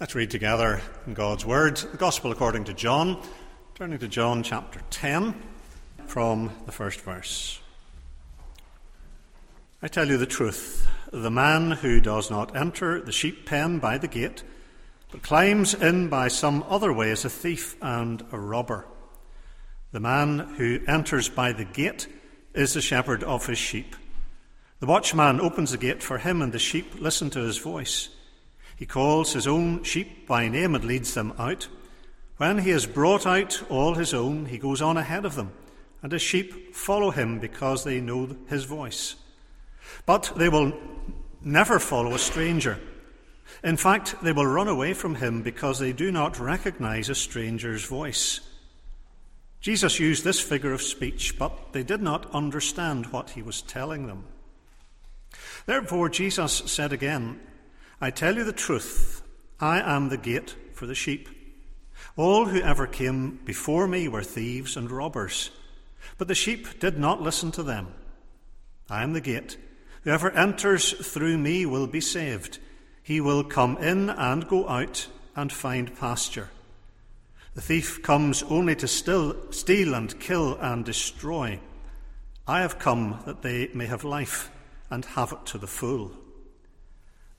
Let's read together in God's Word, the Gospel according to John, turning to John chapter 10 from the first verse. I tell you the truth the man who does not enter the sheep pen by the gate, but climbs in by some other way is a thief and a robber. The man who enters by the gate is the shepherd of his sheep. The watchman opens the gate for him, and the sheep listen to his voice. He calls his own sheep by name and leads them out. When he has brought out all his own, he goes on ahead of them, and his sheep follow him because they know his voice. But they will never follow a stranger. In fact, they will run away from him because they do not recognize a stranger's voice. Jesus used this figure of speech, but they did not understand what he was telling them. Therefore, Jesus said again, I tell you the truth, I am the gate for the sheep. All who ever came before me were thieves and robbers, but the sheep did not listen to them. I am the gate. Whoever enters through me will be saved. He will come in and go out and find pasture. The thief comes only to still, steal and kill and destroy. I have come that they may have life and have it to the full.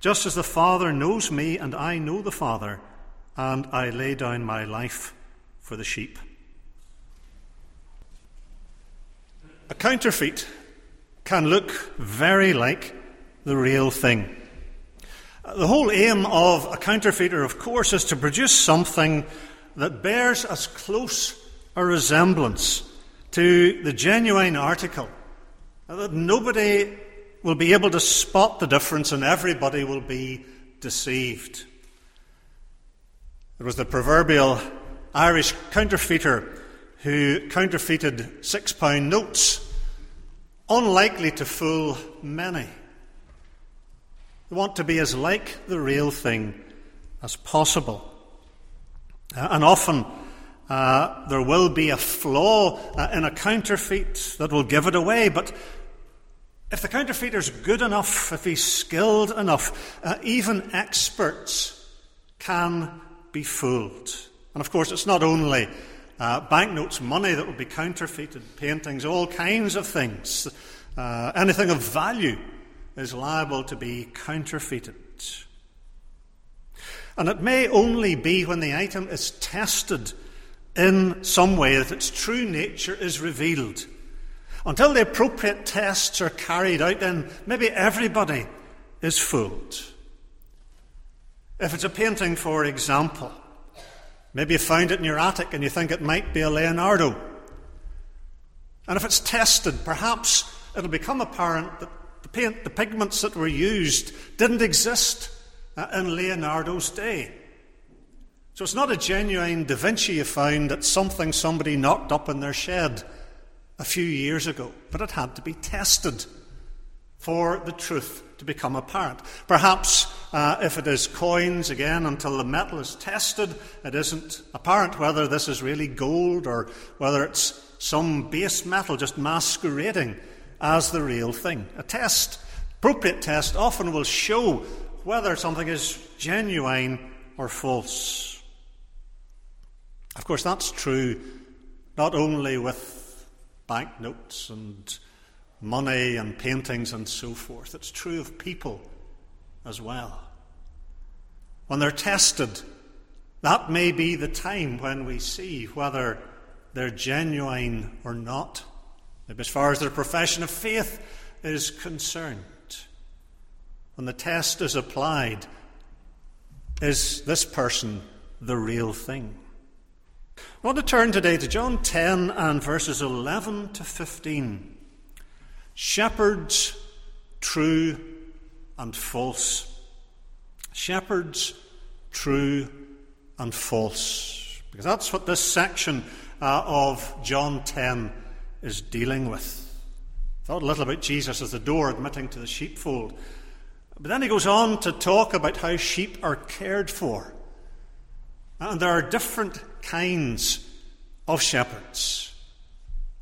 Just as the Father knows me, and I know the Father, and I lay down my life for the sheep. A counterfeit can look very like the real thing. The whole aim of a counterfeiter, of course, is to produce something that bears as close a resemblance to the genuine article that nobody will be able to spot the difference and everybody will be deceived. There was the proverbial Irish counterfeiter who counterfeited six pound notes, unlikely to fool many. They want to be as like the real thing as possible. Uh, and often uh, there will be a flaw uh, in a counterfeit that will give it away, but if the counterfeiter's good enough, if he's skilled enough, uh, even experts can be fooled. And of course, it's not only uh, banknotes, money that will be counterfeited, paintings, all kinds of things. Uh, anything of value is liable to be counterfeited. And it may only be when the item is tested in some way that its true nature is revealed. Until the appropriate tests are carried out, then maybe everybody is fooled. If it's a painting, for example, maybe you found it in your attic and you think it might be a Leonardo. And if it's tested, perhaps it'll become apparent that the paint, the pigments that were used, didn't exist uh, in Leonardo's day. So it's not a genuine Da Vinci you found at something somebody knocked up in their shed a few years ago, but it had to be tested for the truth to become apparent. Perhaps uh, if it is coins, again, until the metal is tested, it isn't apparent whether this is really gold or whether it's some base metal just masquerading as the real thing. A test, appropriate test, often will show whether something is genuine or false. Of course, that's true not only with banknotes and money and paintings and so forth. It's true of people as well. When they're tested, that may be the time when we see whether they're genuine or not. As far as their profession of faith is concerned. When the test is applied, is this person the real thing? I want to turn today to John 10 and verses 11 to 15. Shepherds, true and false. Shepherds, true and false. Because that's what this section uh, of John 10 is dealing with. Thought a little about Jesus as the door admitting to the sheepfold. But then he goes on to talk about how sheep are cared for. And there are different kinds of shepherds.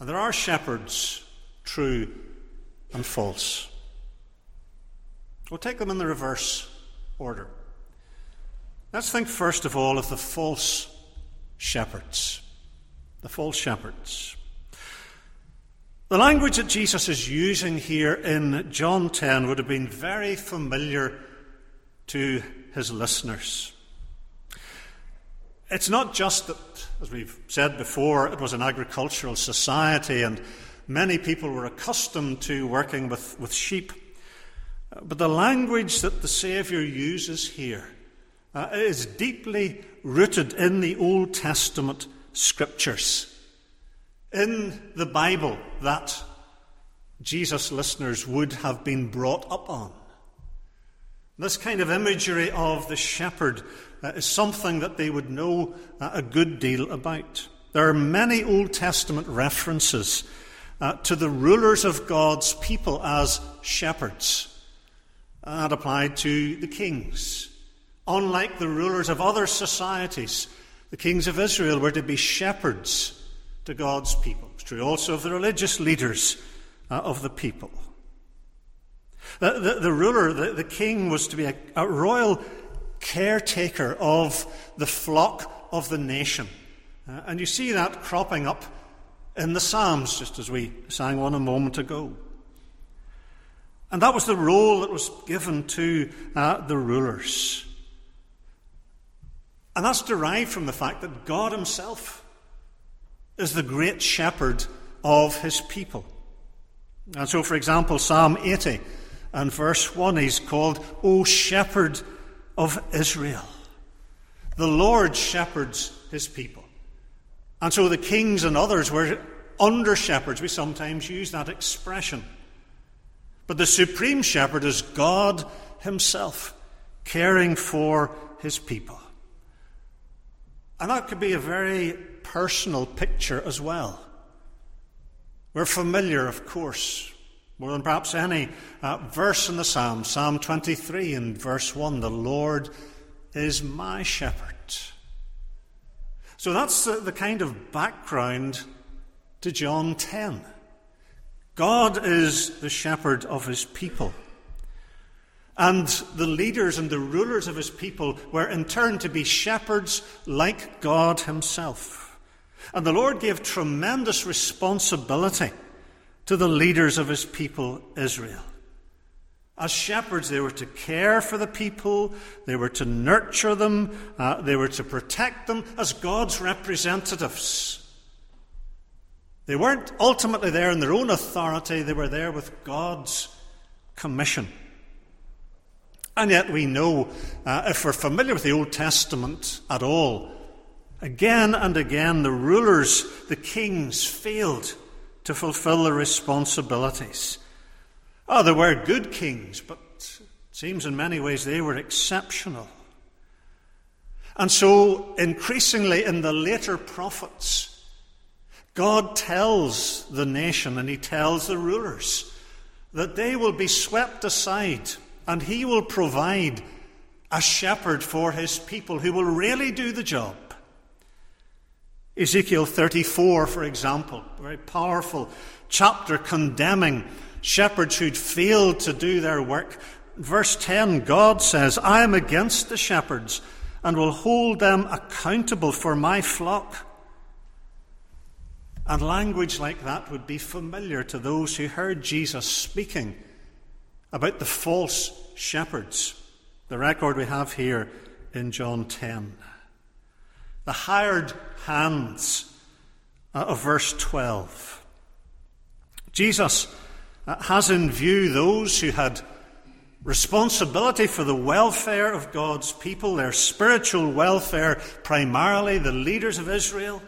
And there are shepherds, true and false. We'll take them in the reverse order. Let's think first of all of the false shepherds. The false shepherds. The language that Jesus is using here in John 10 would have been very familiar to his listeners. It's not just that, as we've said before, it was an agricultural society and many people were accustomed to working with, with sheep. But the language that the Saviour uses here uh, is deeply rooted in the Old Testament scriptures. In the Bible that Jesus' listeners would have been brought up on. This kind of imagery of the shepherd uh, is something that they would know uh, a good deal about. There are many Old Testament references uh, to the rulers of God's people as shepherds. That applied to the kings. Unlike the rulers of other societies, the kings of Israel were to be shepherds to God's people. It's true also of the religious leaders uh, of the people. The, the, the ruler, the, the, king, was to be a, a royal caretaker of the flock of the nation. Uh, and you see that cropping up in the Psalms, just as we sang one a moment ago. And that was the role that was given to uh, the rulers. And that's derived from the fact that God Himself is the great shepherd of His people. And so, for example, Psalm 80 and verse 1, He's called, O Shepherd of Israel. The Lord shepherds his people. And so the kings and others were under shepherds. We sometimes use that expression. But the supreme shepherd is God himself, caring for his people. And that could be a very personal picture as well. We're familiar, of course, more than perhaps any uh, verse in the Psalm, Psalm 23 and verse 1 The Lord is my shepherd. So that's the, the kind of background to John 10. God is the shepherd of his people. And the leaders and the rulers of his people were in turn to be shepherds like God himself. And the Lord gave tremendous responsibility to the leaders of his people, Israel. As shepherds, they were to care for the people, they were to nurture them, uh, they were to protect them as God's representatives. They weren't ultimately there in their own authority, they were there with God's commission. And yet, we know, uh, if we're familiar with the Old Testament at all, again and again the rulers, the kings, failed to fulfill their responsibilities. Ah, oh, there were good kings, but it seems in many ways they were exceptional. And so, increasingly in the later prophets, God tells the nation and he tells the rulers that they will be swept aside and he will provide a shepherd for his people who will really do the job. Ezekiel 34, for example, very powerful chapter condemning shepherds who'd failed to do their work. Verse 10, God says, I am against the shepherds and will hold them accountable for my flock. And language like that would be familiar to those who heard Jesus speaking about the false shepherds. The record we have here in John 10 the hired hands uh, of verse 12. Jesus uh, has in view those who had responsibility for the welfare of God's people, their spiritual welfare, primarily the leaders of Israel.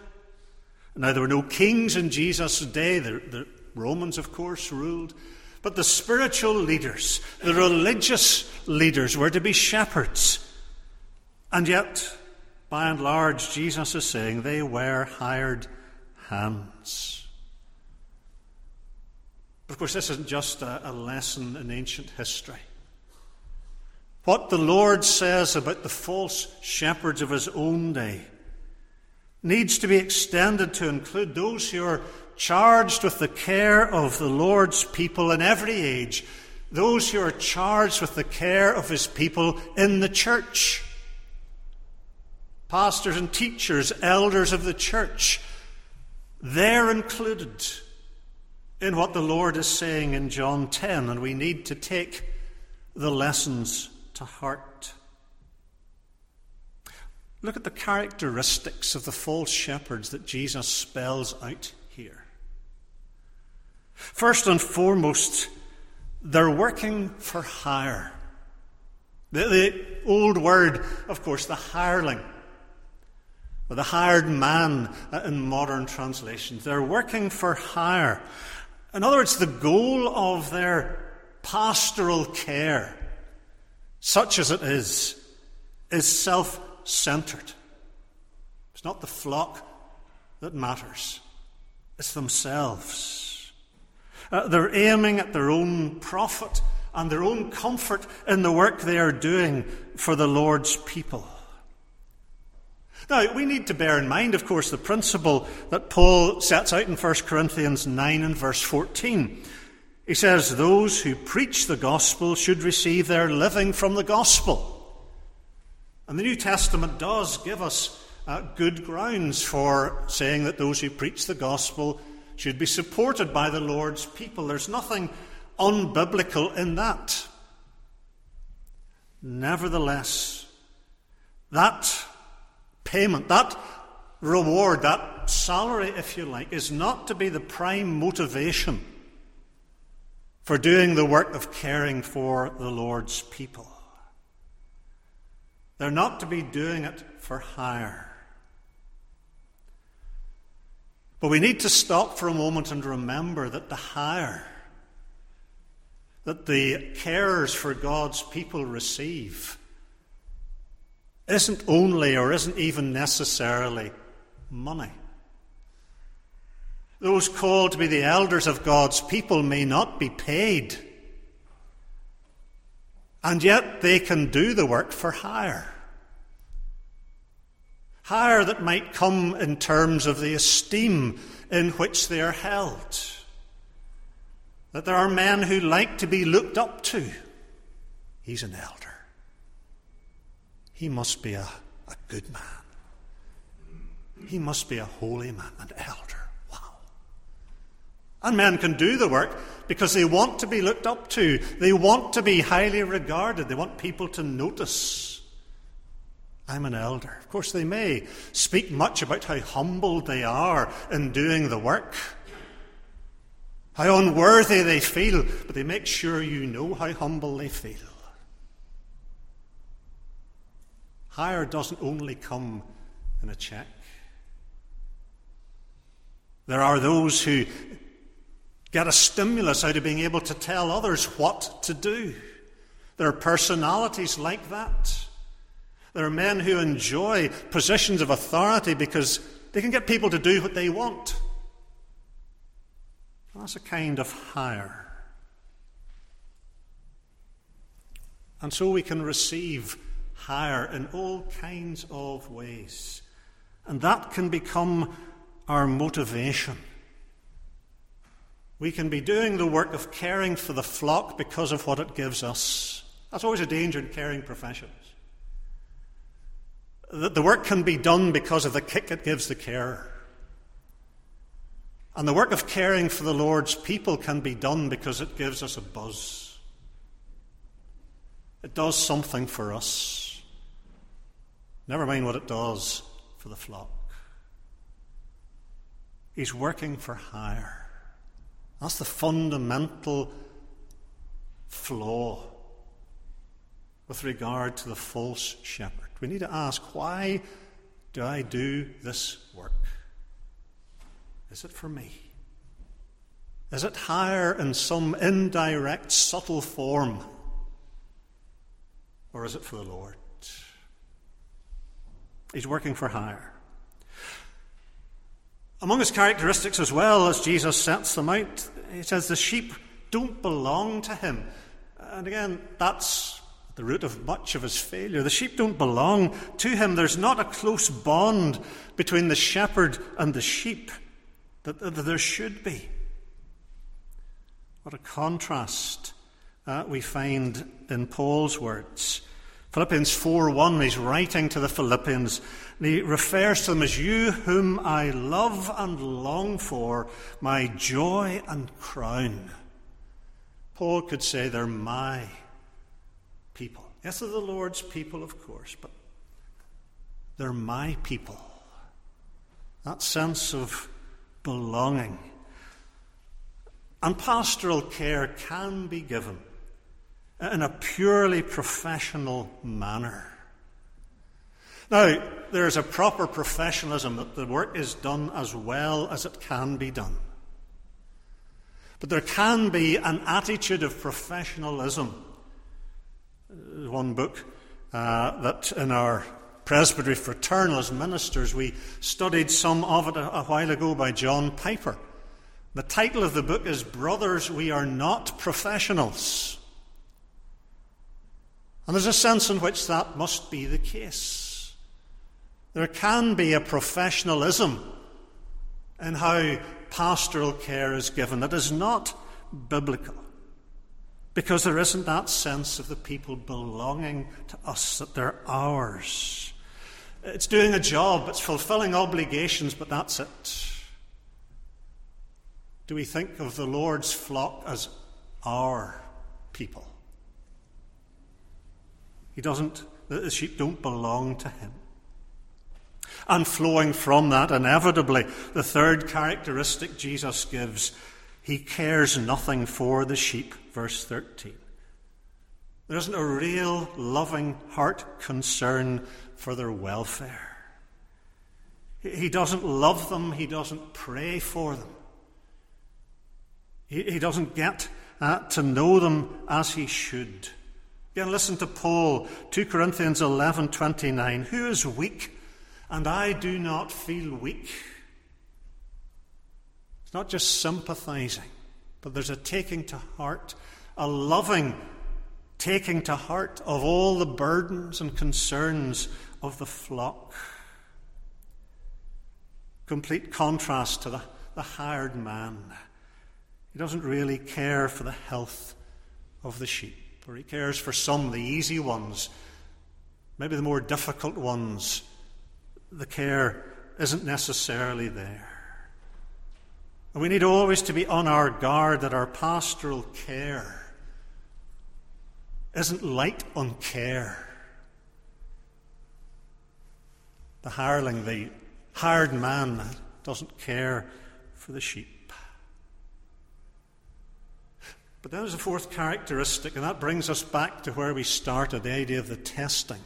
Now, there were no kings in Jesus' day, the, the Romans, of course, ruled. But the spiritual leaders, the religious leaders, were to be shepherds. And yet, by and large, Jesus is saying they were hired hands. But of course, this isn't just a, a lesson in ancient history. What the Lord says about the false shepherds of his own day needs to be extended to include those who are charged with the care of the Lord's people in every age, those who are charged with the care of his people in the church. Pastors and teachers, elders of the church, they're included in what the Lord is saying in John 10, and we need to take the lessons to heart. Look at the characteristics of the false shepherds that Jesus spells out here. First and foremost, they're working for hire. The, the old word, of course, the hireling, or the hired man in modern translations. They're working for hire. In other words, the goal of their pastoral care, such as it is, is self centered. It's not the flock that matters, it's themselves. Uh, they're aiming at their own profit and their own comfort in the work they are doing for the Lord's people. Now, we need to bear in mind, of course, the principle that Paul sets out in 1 Corinthians 9 and verse 14. He says, Those who preach the gospel should receive their living from the gospel. And the New Testament does give us uh, good grounds for saying that those who preach the gospel should be supported by the Lord's people. There's nothing unbiblical in that. Nevertheless, that payment, that reward, that salary, if you like, is not to be the prime motivation for doing the work of caring for the Lord's people. They're not to be doing it for hire. But we need to stop for a moment and remember that the hire that the carers for God's people receive isn't only or isn't even necessarily money. Those called to be the elders of God's people may not be paid and yet they can do the work for hire. Hire that might come in terms of the esteem in which they are held. That there are men who like to be looked up to. He's an elder. He must be a, a good man. He must be a holy man, an elder. Wow. And men can do the work because they want to be looked up to. They want to be highly regarded. They want people to notice. I'm an elder. Of course, they may speak much about how humbled they are in doing the work, how unworthy they feel, but they make sure you know how humble they feel. Hire doesn't only come in a check. There are those who get a stimulus out of being able to tell others what to do. There are personalities like that. There are men who enjoy positions of authority because they can get people to do what they want. That's a kind of hire. And so we can receive hire in all kinds of ways. And that can become our motivation. We can be doing the work of caring for the flock because of what it gives us. That's always a danger in caring professions. That the work can be done because of the kick it gives the carer. And the work of caring for the Lord's people can be done because it gives us a buzz. It does something for us. Never mind what it does for the flock. He's working for hire. That's the fundamental flaw with regard to the false shepherd. We need to ask why do I do this work? Is it for me? Is it hire in some indirect, subtle form? Or is it for the Lord? He's working for hire. Among his characteristics, as well as Jesus sets them out, he says the sheep don't belong to him. And again, that's the root of much of his failure. The sheep don't belong to him. There's not a close bond between the shepherd and the sheep that, there should be. What a contrast uh, we find in Paul's words. Philippians 4 1, he's writing to the Philippians, and he refers to them as you whom I love and long for, my joy and crown. Paul could say they're my people. Yes, they're the Lord's people, of course, but they're my people. That sense of belonging. And pastoral care can be given in a purely professional manner. Now, there is a proper professionalism that the work is done as well as it can be done. But there can be an attitude of professionalism. One book uh, that in our presbytery fraternal as ministers, we studied some of it a, a while ago by John Piper. The title of the book is Brothers, We Are Not Professionals. And there's a sense in which that must be the case. There can be a professionalism in how pastoral care is given that is not biblical. Because there isn't that sense of the people belonging to us, that they're ours. It's doing a job, it's fulfilling obligations, but that's it. Do we think of the Lord's flock as our people? He doesn't, the sheep don't belong to him. And flowing from that, inevitably, the third characteristic Jesus gives, he cares nothing for the sheep, verse 13. There isn't a real loving heart concern for their welfare. He doesn't love them, he doesn't pray for them. He, doesn't get uh, to know them as he should. Again, listen to Paul, 2 Corinthians 11:29. Who is weak, and I do not feel weak? It's not just sympathizing, but there's a taking to heart, a loving taking to heart of all the burdens and concerns of the flock. Complete contrast to the, the hired man. He doesn't really care for the health of the sheep or he cares for some, the easy ones, maybe the more difficult ones. The care isn't necessarily there. And we need always to be on our guard that our pastoral care isn't light on care. The hireling, the hired man, doesn't care for the sheep. But then there's a fourth characteristic, and that brings us back to where we started the idea of the testing.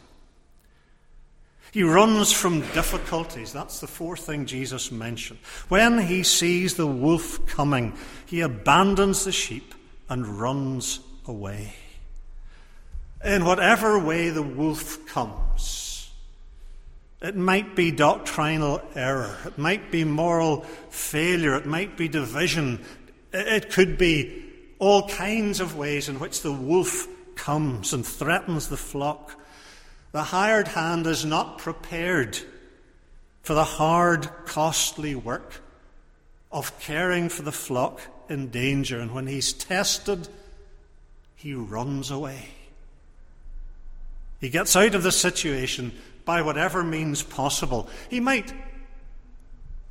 He runs from difficulties. That's the fourth thing Jesus mentioned. When he sees the wolf coming, he abandons the sheep and runs away. In whatever way the wolf comes, it might be doctrinal error, it might be moral failure, it might be division, it could be all kinds of ways in which the wolf comes and threatens the flock. The hired hand is not prepared for the hard, costly work of caring for the flock in danger. And when he's tested, he runs away. He gets out of the situation by whatever means possible. He might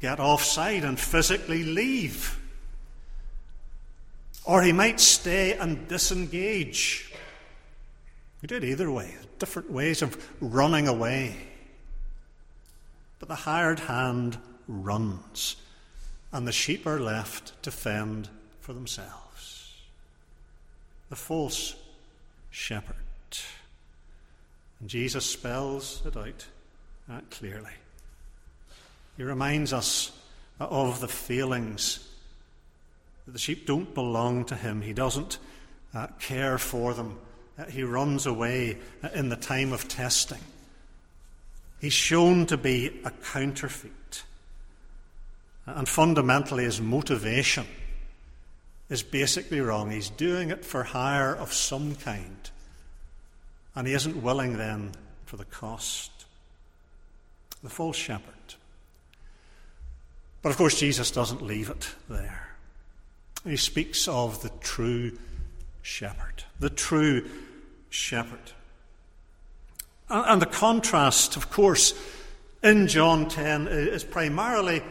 get offside and physically leave. Or he might stay and disengage. He did either way, different ways of running away. But the hired hand runs, and the sheep are left to fend for themselves. The false shepherd. And Jesus spells it out uh, clearly. He reminds us of the failings the sheep don't belong to him. He doesn't uh, care for them. Uh, he runs away uh, in the time of testing. he's shown to be a counterfeit. And fundamentally, his motivation is basically wrong. He's doing it for hire of some kind. And he isn't willing then for the cost. The false shepherd. But of course, Jesus doesn't leave it there. He speaks of the true shepherd. The true shepherd. And the contrast, of course, in John 10 is primarily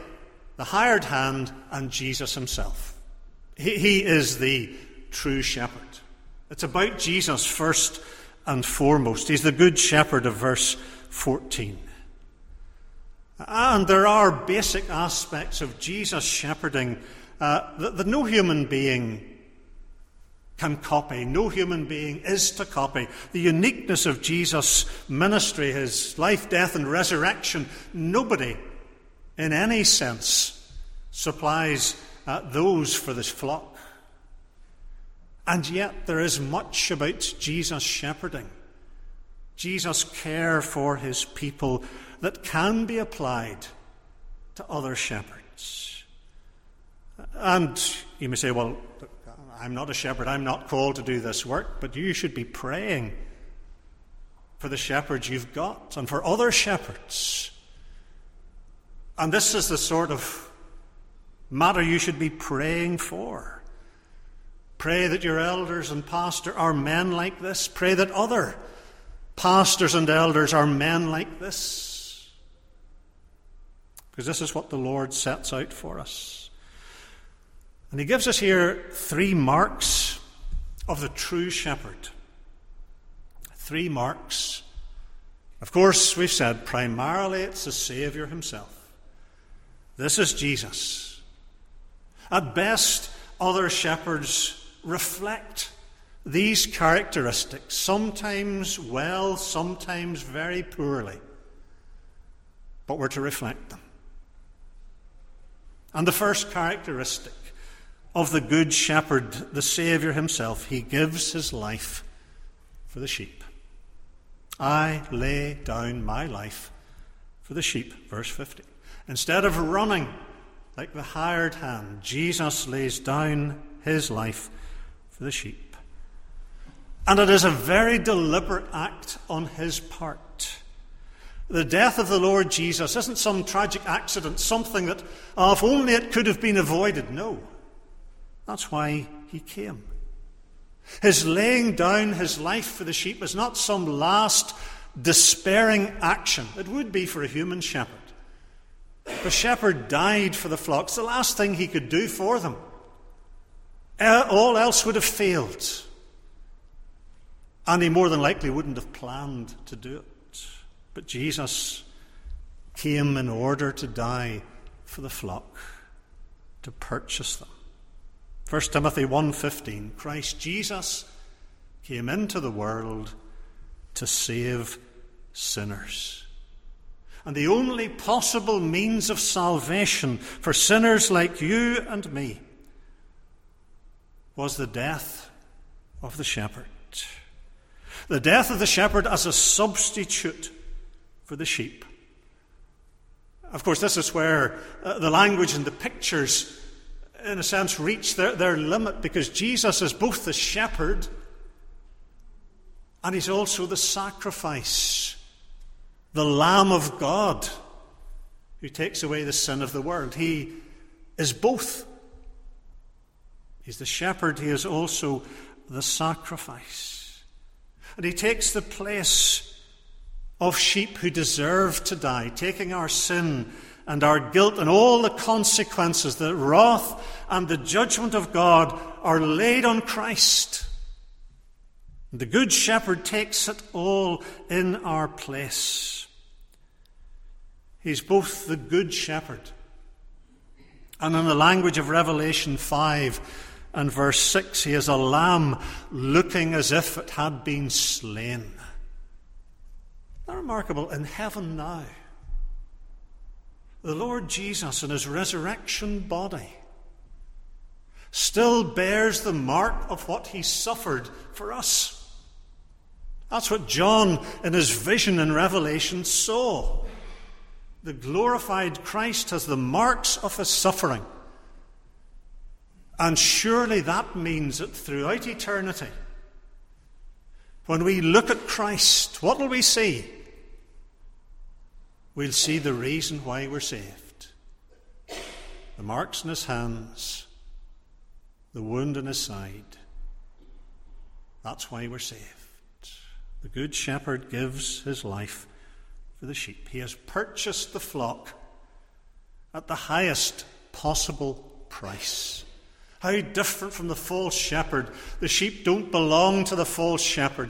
the hired hand and Jesus himself. He, he is the true shepherd. It's about Jesus first and foremost. He's the good shepherd of verse 14. And there are basic aspects of Jesus shepherding uh, that, that no human being can copy. No human being is to copy. The uniqueness of Jesus' ministry, his life, death, and resurrection, nobody, in any sense, supplies uh, those for this flock. And yet, there is much about Jesus' shepherding, Jesus' care for his people that can be applied to other shepherds. And you may say, well, I'm not a shepherd, I'm not called to do this work, but you should be praying for the shepherds you've got and for other shepherds. And this is the sort of matter you should be praying for. Pray that your elders and pastor are men like this. Pray that other pastors and elders are men like this. Because this is what the Lord sets out for us. And he gives us here three marks of the true shepherd. Three marks. Of course, we've said primarily it's the Saviour himself. This is Jesus. At best, other shepherds reflect these characteristics, sometimes well, sometimes very poorly. But we're to reflect them. And the first characteristic of the Good Shepherd, the Saviour himself. He gives his life for the sheep. I lay down my life for the sheep, verse 50. Instead of running like the hired hand, Jesus lays down his life for the sheep. And it is a very deliberate act on his part. The death of the Lord Jesus isn't some tragic accident, something that, oh, if only it could have been avoided. No. That's why he came. His laying down his life for the sheep was not some last despairing action. It would be for a human shepherd. The shepherd died for the flocks, the last thing he could do for them. Uh, all else would have failed. And he more than likely wouldn't have planned to do it. But Jesus came in order to die for the flock, to purchase them. 1 Timothy 1:15 Christ Jesus came into the world to save sinners. And the only possible means of salvation for sinners like you and me was the death of the shepherd. The death of the shepherd as a substitute for the sheep. Of course, this is where uh, the language and the pictures in a sense, reach their, their limit because Jesus is both the shepherd and he's also the sacrifice, the Lamb of God who takes away the sin of the world. He is both. He's the shepherd, he is also the sacrifice. And he takes the place of sheep who deserve to die, taking our sin and our guilt and all the consequences, the wrath and the judgment of God are laid on Christ. The Good Shepherd takes it all in our place. He's both the Good Shepherd, and in the language of Revelation 5 and verse 6, he is a lamb looking as if it had been slain. Remarkable in heaven now the Lord Jesus in his resurrection body still bears the mark of what he suffered for us. That's what John, in his vision in Revelation, saw. The glorified Christ has the marks of his suffering. And surely that means that throughout eternity, when we look at Christ, what will we see? We'll see the reason why we're saved the marks in his hands, the wound in his side. That's why we're saved. The Good Shepherd gives his life for the sheep. He has purchased the flock at the highest possible price. How different from the false shepherd. The sheep don't belong to the false shepherd.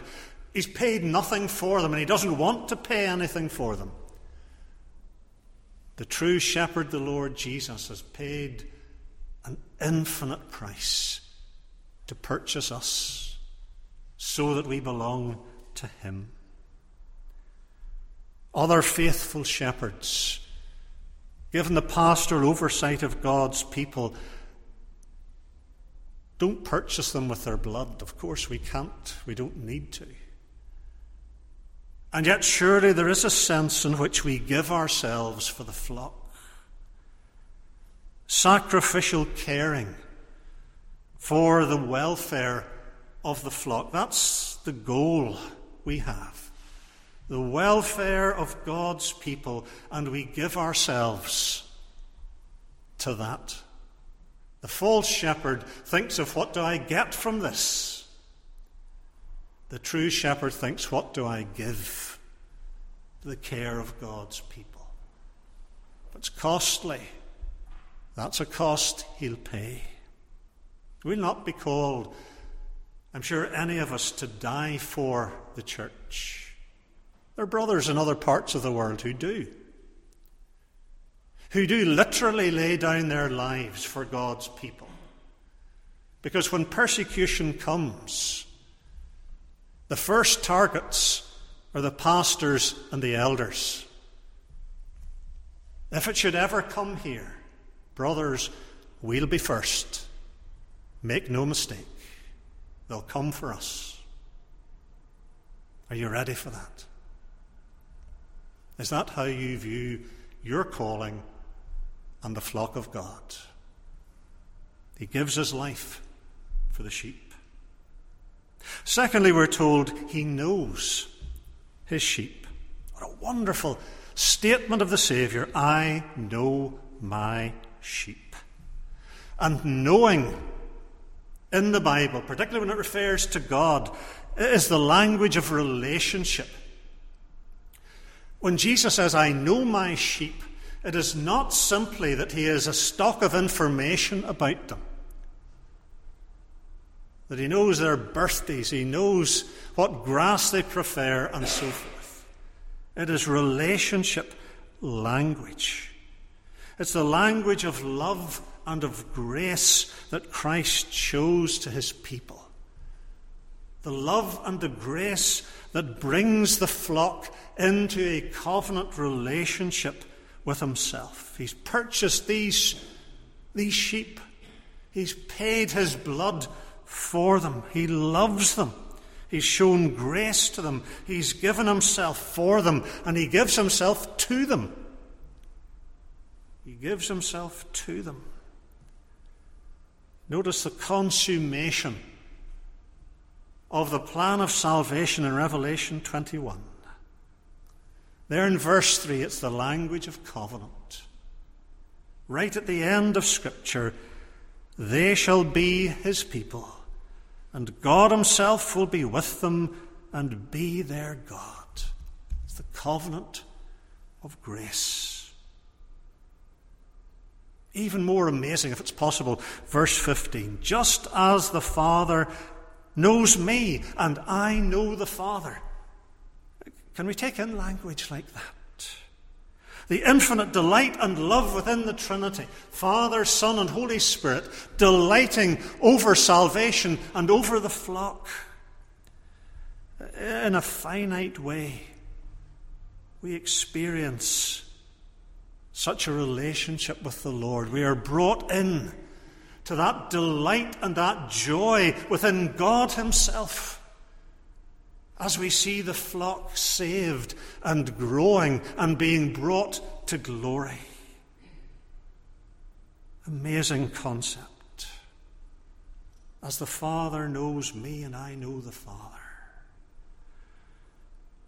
He's paid nothing for them and he doesn't want to pay anything for them. The true shepherd, the Lord Jesus, has paid an infinite price to purchase us so that we belong to him. Other faithful shepherds, given the pastoral oversight of God's people, don't purchase them with their blood. Of course, we can't. We don't need to. And yet, surely there is a sense in which we give ourselves for the flock. Sacrificial caring for the welfare of the flock. That's the goal we have. The welfare of God's people, and we give ourselves to that. The false shepherd thinks of what do I get from this? The true shepherd thinks, what do I give the care of God's people? If it's costly, that's a cost he'll pay. We'll not be called, I'm sure, any of us to die for the church. There are brothers in other parts of the world who do who do literally lay down their lives for God's people. Because when persecution comes, the first targets are the pastors and the elders. If it should ever come here, brothers, we'll be first. Make no mistake, they'll come for us. Are you ready for that? Is that how you view your calling and the flock of God. He gives his life for the sheep. Secondly, we're told he knows his sheep. What a wonderful statement of the Saviour I know my sheep. And knowing in the Bible, particularly when it refers to God, is the language of relationship. When Jesus says, I know my sheep, it is not simply that he has a stock of information about them, that he knows their birthdays, he knows what grass they prefer, and so forth. It is relationship language. It's the language of love and of grace that Christ shows to his people. The love and the grace that brings the flock into a covenant relationship with himself. He's purchased these, these sheep. He's paid his blood for them. He loves them. He's shown grace to them. He's given himself for them, and he gives himself to them. He gives himself to them. Notice the consummation of the plan of salvation in Revelation 21. There in verse 3, it's the language of covenant. Right at the end of Scripture, they shall be his people, and God himself will be with them and be their God. It's the covenant of grace. Even more amazing, if it's possible, verse 15. Just as the Father knows me, and I know the Father. Can we take in language like that? The infinite delight and love within the Trinity, Father, Son, and Holy Spirit, delighting over salvation and over the flock in a finite way. We experience such a relationship with the Lord. We are brought in to that delight and that joy within God Himself. As we see the flock saved and growing and being brought to glory. Amazing concept. As the Father knows me and I know the Father.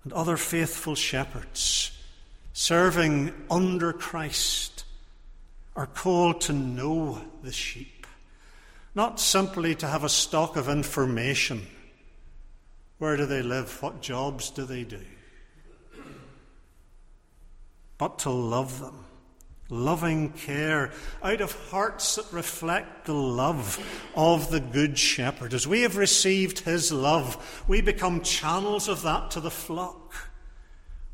And other faithful shepherds serving under Christ are called to know the sheep, not simply to have a stock of information where do they live? What jobs do they do? But to love them. Loving care out of hearts that reflect the love of the Good Shepherd. As we have received his love, we become channels of that to the flock.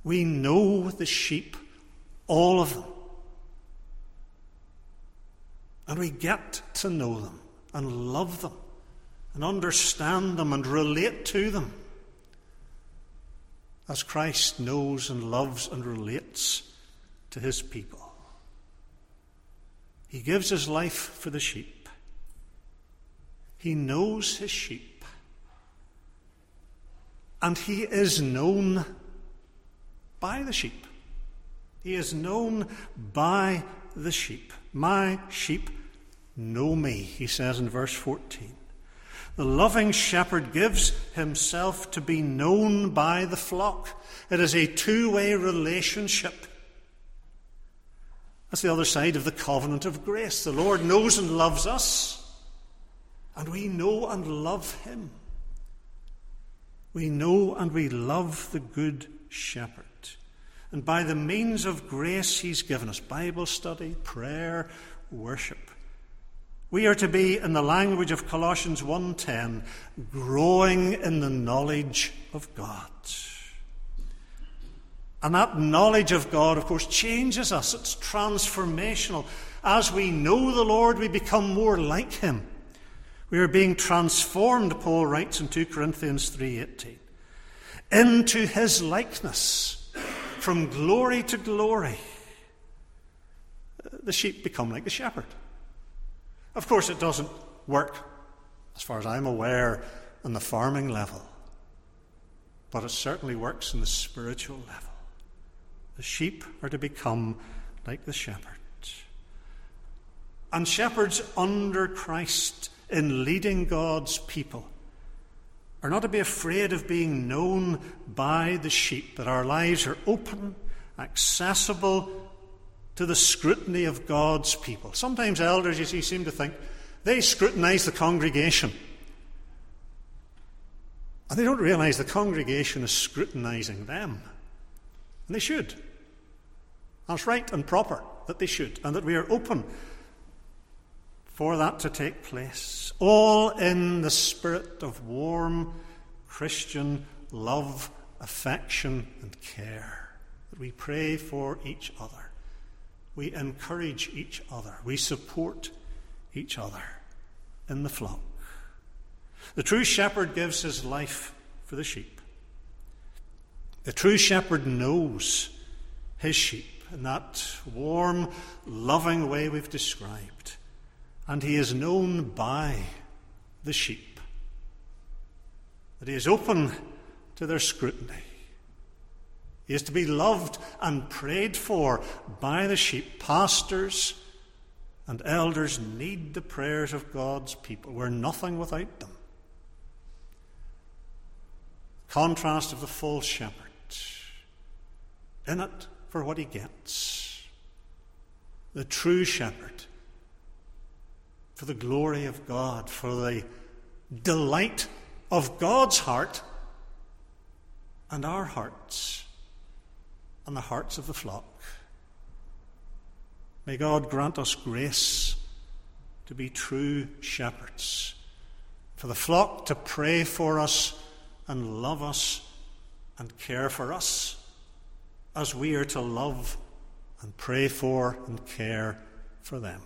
We know the sheep, all of them. And we get to know them and love them and understand them and relate to them as Christ knows and loves and relates to his people. He gives his life for the sheep. He knows his sheep. And he is known by the sheep. He is known by the sheep. My sheep know me, he says in verse 14. The loving shepherd gives himself to be known by the flock. It is a two way relationship. That's the other side of the covenant of grace. The Lord knows and loves us, and we know and love him. We know and we love the Good Shepherd. And by the means of grace he's given us Bible study, prayer, worship we are to be, in the language of Colossians 1:10, growing in the knowledge of God. And that knowledge of God, of course, changes us. It's transformational. As we know the Lord, we become more like Him. We are being transformed, Paul writes in 2 Corinthians 3:18, into His likeness, from glory to glory. The sheep become like the shepherd. Of course, it doesn't work, as far as I'm aware, on the farming level, but it certainly works in the spiritual level. The sheep are to become like the shepherd. And shepherds under Christ in leading God's people are not to be afraid of being known by the sheep, that our lives are open, accessible, to the scrutiny of God's people. Sometimes elders, you see, seem to think they scrutinize the congregation. And they don't realize the congregation is scrutinizing them. And they should. And it's right and proper that they should, and that we are open for that to take place. All in the spirit of warm Christian love, affection, and care. That we pray for each other. We encourage each other. We support each other in the flock. The true shepherd gives his life for the sheep. The true shepherd knows his sheep in that warm, loving way we've described. And he is known by the sheep. That he is open to their scrutiny. He is to be loved and prayed for by the sheep. Pastors and elders need the prayers of God's people. We're nothing without them. Contrast of the false shepherd. In it for what he gets. The true shepherd for the glory of God, for the delight of God's heart and our hearts and the hearts of the flock. May God grant us grace to be true shepherds, for the flock to pray for us and love us and care for us, as we are to love and pray for and care for them.